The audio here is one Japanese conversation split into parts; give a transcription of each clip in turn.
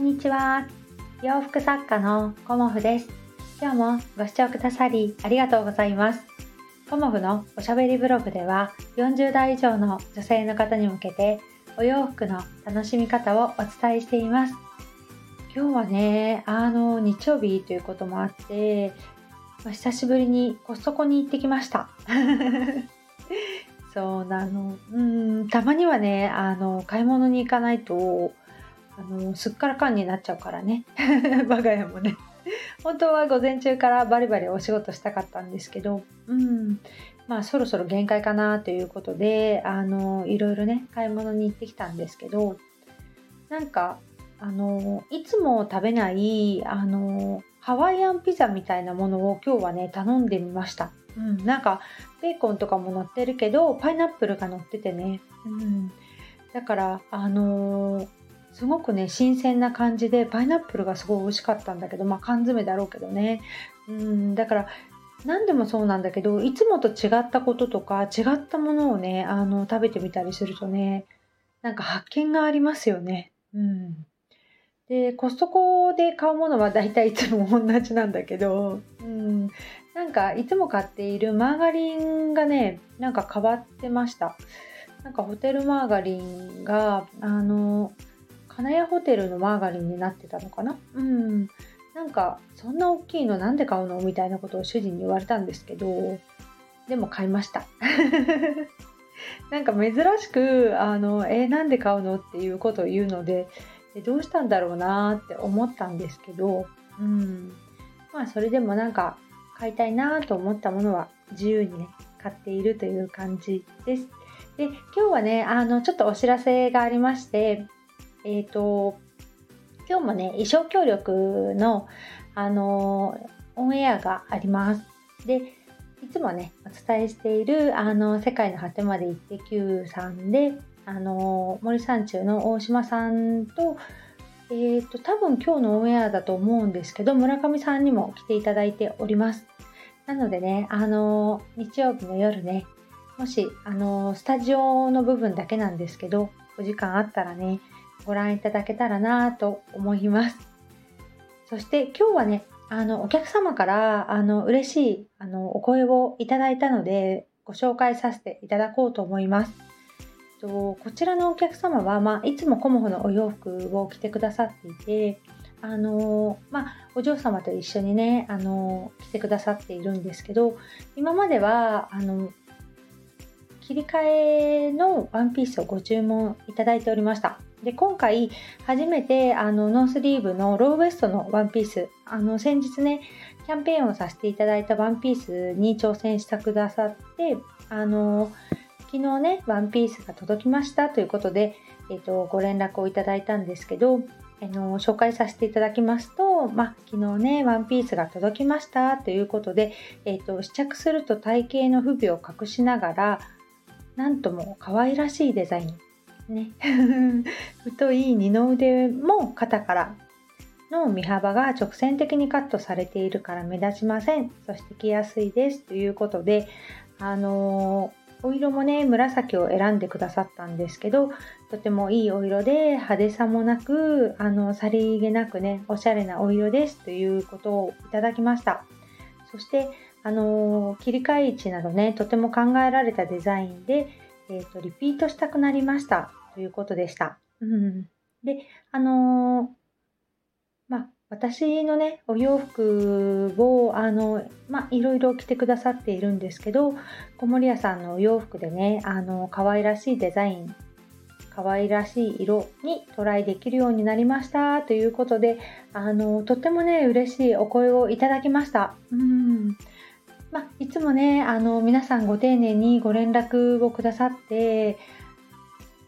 んにちは。洋服作家のコモフです。今日もご視聴くださりありがとうございます。コモフのおしゃべりブログでは40代以上の女性の方に向けてお洋服の楽しみ方をお伝えしています。今日はね、あの、日曜日ということもあって、ま、久しぶりにコストコに行ってきました。そうなの。うん、たまにはね、あの、買い物に行かないと、あの、すっからかんになっちゃうからね。我が家もね。本当は午前中からバリバリお仕事したかったんですけど、うん、まあそろそろ限界かなということで、あの、いろいろね、買い物に行ってきたんですけど、なんか、あの、いつも食べない、あの、ハワイアンピザみたいなものを今日はね、頼んでみました。うん、なんかベーコンとかも乗ってるけどパイナップルが乗っててね、うん、だからあの、すごくね新鮮な感じでパイナップルがすごい美味しかったんだけどまあ缶詰だろうけどね、うん、だから何でもそうなんだけどいつもと違ったこととか違ったものをねあの食べてみたりするとねなんか発見がありますよね。うん、でコストコで買うものは大体いつも同じなんだけど、うん、なんかいつも買っているマーガリンがねなんか変わってました。なんかホテルマーガリンがあの金谷ホテルのマーガリンになってたのかな？うん。なんかそんな大きいのなんで買うの？みたいなことを主人に言われたんですけどでも買いました。なんか珍しくあのえー、なんで買うの？っていうことを言うのでどうしたんだろうなって思ったんですけどうん。まあそれでもなんか買いたいなと思ったものは自由にね買っているという感じです。で今日はねあのちょっとお知らせがありましてえっ、ー、と今日もね衣装協力のあのオンエアがあります。でいつもねお伝えしているあの世界の果てまで行って Q さんであの森山中の大島さんとえーと、多分今日のオンエアだと思うんですけど村上さんにも来ていただいておりますなのでねあの日曜日の夜ねもしあのスタジオの部分だけなんですけどお時間あったらねご覧いただけたらなと思います。そして今日はねあのお客様からあの嬉しいあのお声をいただいたのでご紹介させていただこうと思います。とこちらのお客様は、まあ、いつもコモフのお洋服を着てくださっていて、あのまあ、お嬢様と一緒にね、あの着てくださっているんですけど今まではあの切り替えのワンピースをご注文いただいておりました。で今回初めてあのノースリーブのローウエストのワンピースあの先日ねキャンペーンをさせていただいたワンピースに挑戦してくださってあの昨日ね、ワンピースが届きましたということで、えーと、ご連絡をいただいたんですけど、あの紹介させていただきますと、まあ、昨日ね、ワンピースが届きましたということで、えーと、試着すると体型の不備を隠しながら、なんとも可愛らしいデザイン。ね、太い二の腕も肩からの身幅が直線的にカットされているから目立ちません。そして着やすいですということで、あのお色もね紫を選んでくださったんですけどとてもいいお色で派手さもなくあのさりげなくねおしゃれなお色ですということをいただきました。そしてあの切り替え位置などねとても考えられたデザインで、えーと、リピートしたくなりました。ということでした、うん、であのまあ私のねお洋服をあのまあいろいろ着てくださっているんですけど小森屋さんのお洋服でねあの可愛らしいデザイン可愛らしい色にトライできるようになりましたということであのとってもね嬉しいお声をいただきました。うん。まあ、いつもねあの皆さんご丁寧にご連絡をくださって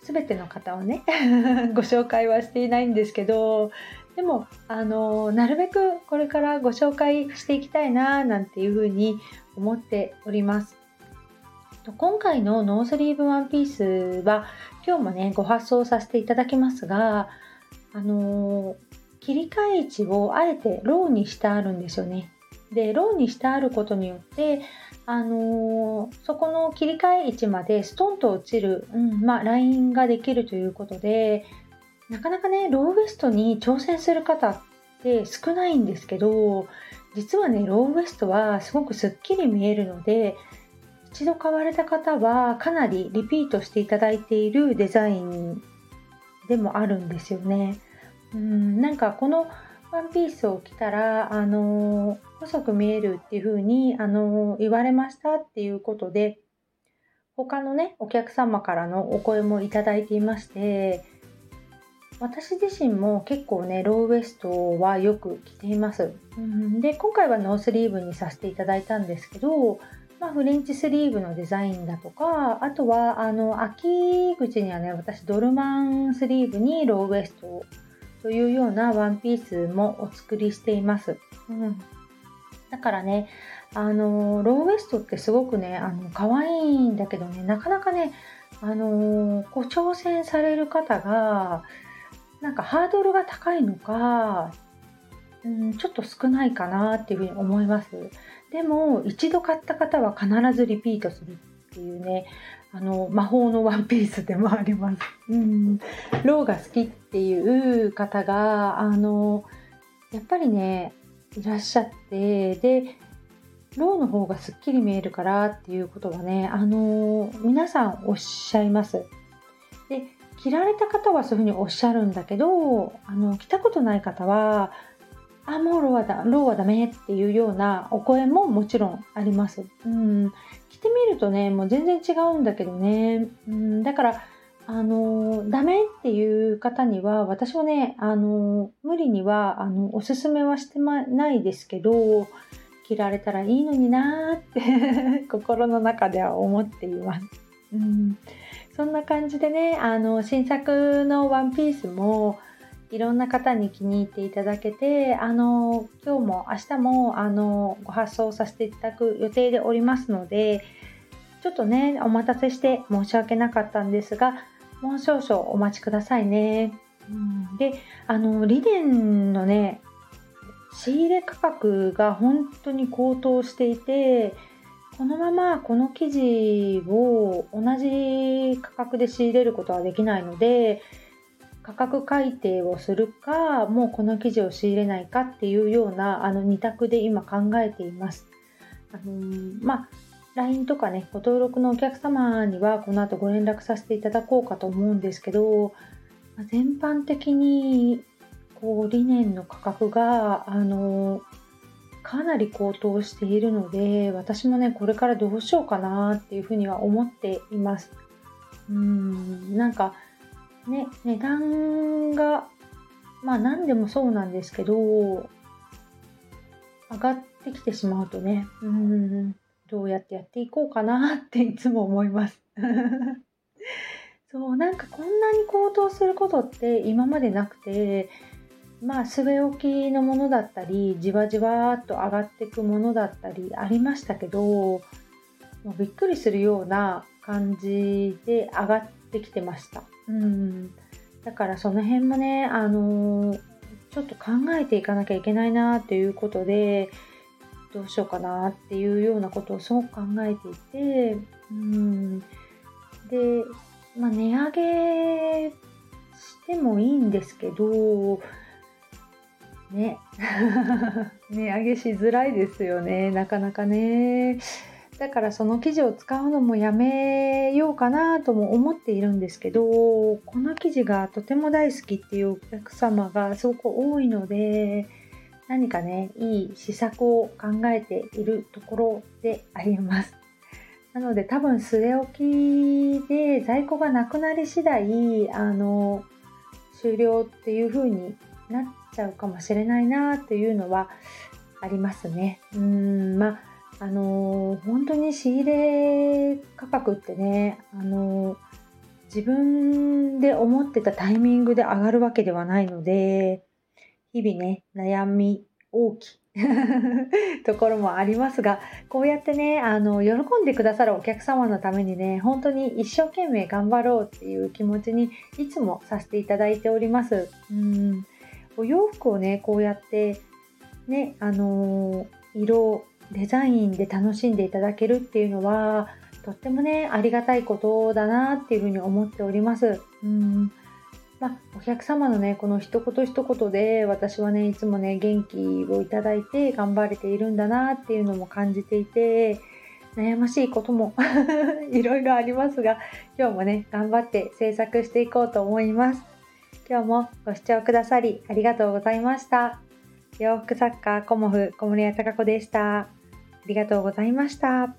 全ての方をね ご紹介はしていないんですけどでもあのなるべくこれからご紹介していきたいななんていうふうに思っております。今回のノースリーブワンピースは今日もねご発送させていただきますがあの切り替え位置をあえてローにしてあるんですよね。でローにしてあることによってあのそこの切り替え位置までストンと落ちる、うんまあ、ラインができるということでなかなかねローウエストに挑戦する方って少ないんですけど実はねローウエストはすごくすっきり見えるので一度買われた方はかなりリピートしていただいているデザインでもあるんですよね。うんなんかこのワンピースを着たら、あの細く見えるっていう風に、あの言われましたっていうことで、他のね、お客様からのお声もいただいていまして、私自身も結構ね、ローウエストはよく着ています。うん、で、今回はノースリーブにさせていただいたんですけど、まあ、フレンチスリーブのデザインだとか、あとは、あの、秋口にはね、私、ドルマンスリーブにローウエストというようなワンピースもお作りしています。うん、だからね、あの、ローウエストってすごくね、あの、可愛いんだけどね、なかなかね、あの、こう挑戦される方が、なんかハードルが高いのか、うん、ちょっと少ないかなっていうふうに思います。でも、一度買った方は必ずリピートするっていうね、あの魔法のワンピースでもあります。うん、ローが好きっていう方があのやっぱりねいらっしゃってでローの方がすっきり見えるからっていうことはねあの皆さんおっしゃいます。で着られた方はそういうふうにおっしゃるんだけどあの着たことない方はあもうローはだローはダメっていうようなお声ももちろんあります。うん、着てみるとねもう全然違うんだけどね、うん、だからあのダメっていう方には私はねあの無理にはあのおすすめはしてまないですけど着られたらいいのになーって 心の中では思っています。うん、そんな感じでねあの新作のワンピースもいろんな方に気に入っていただけて、あの、今日も明日も、あの、ご発送させていただく予定でおりますので、ちょっとね、お待たせして申し訳なかったんですが、もう少々お待ちくださいね。うん、で、あの、リネンのね、仕入れ価格が本当に高騰していて、このままこの生地を同じ価格で仕入れることはできないので、価格改定をするかもうこの生地を仕入れないかっていうようなあの2択で今考えています。あのー、まあ LINE とかねご登録のお客様にはこの後ご連絡させていただこうかと思うんですけどまあ全般的にこう理念の価格があのー、かなり高騰しているので私もねこれからどうしようかなっていうふうには思っています。うんなんかね、値段が、まあ何でもそうなんですけど、上がってきてしまうとね、うん、どうやってやっていこうかなっていつも思います。そう、なんかこんなに高騰することって今までなくて、まあ据え置きのものだったり、じわじわっと上がっていくものだったりありましたけど、もうびっくりするような感じで上がってきてました。うん、だからその辺もね、あのー、ちょっと考えていかなきゃいけないなっていうことで、どうしようかなっていうようなことをすごく考えていて、うん、で、まあ、値上げしてもいいんですけど、ね、値上げしづらいですよね、なかなかね。だからその生地を使うのもやめようかなとも思っているんですけどこの生地がとても大好きっていうお客様がすごく多いので何かねいい施策を考えているところであります。なので多分据え置きで在庫がなくなり次第あの終了っていう風になっちゃうかもしれないなっていうのはありますね。うんまああの本当に仕入れ価格ってね、あの自分で思ってたタイミングで上がるわけではないので、日々ね、悩み大きい ところもありますが、こうやってね、あの、喜んでくださるお客様のためにね、本当に一生懸命頑張ろうっていう気持ちにいつもさせていただいております。うん。お洋服をね、こうやって、ね、あの色デザインで楽しんでいただけるっていうのはとってもねありがたいことだなっていうふうに思っております。うん。まあ、お客様のねこの一言一言で私はねいつもね元気をいただいて頑張れているんだなっていうのも感じていて悩ましいことも いろいろありますが今日もね頑張って制作していこうと思います。今日もご視聴くださりありがとうございました。洋服作家コモフ小森屋隆子でした。ありがとうございました。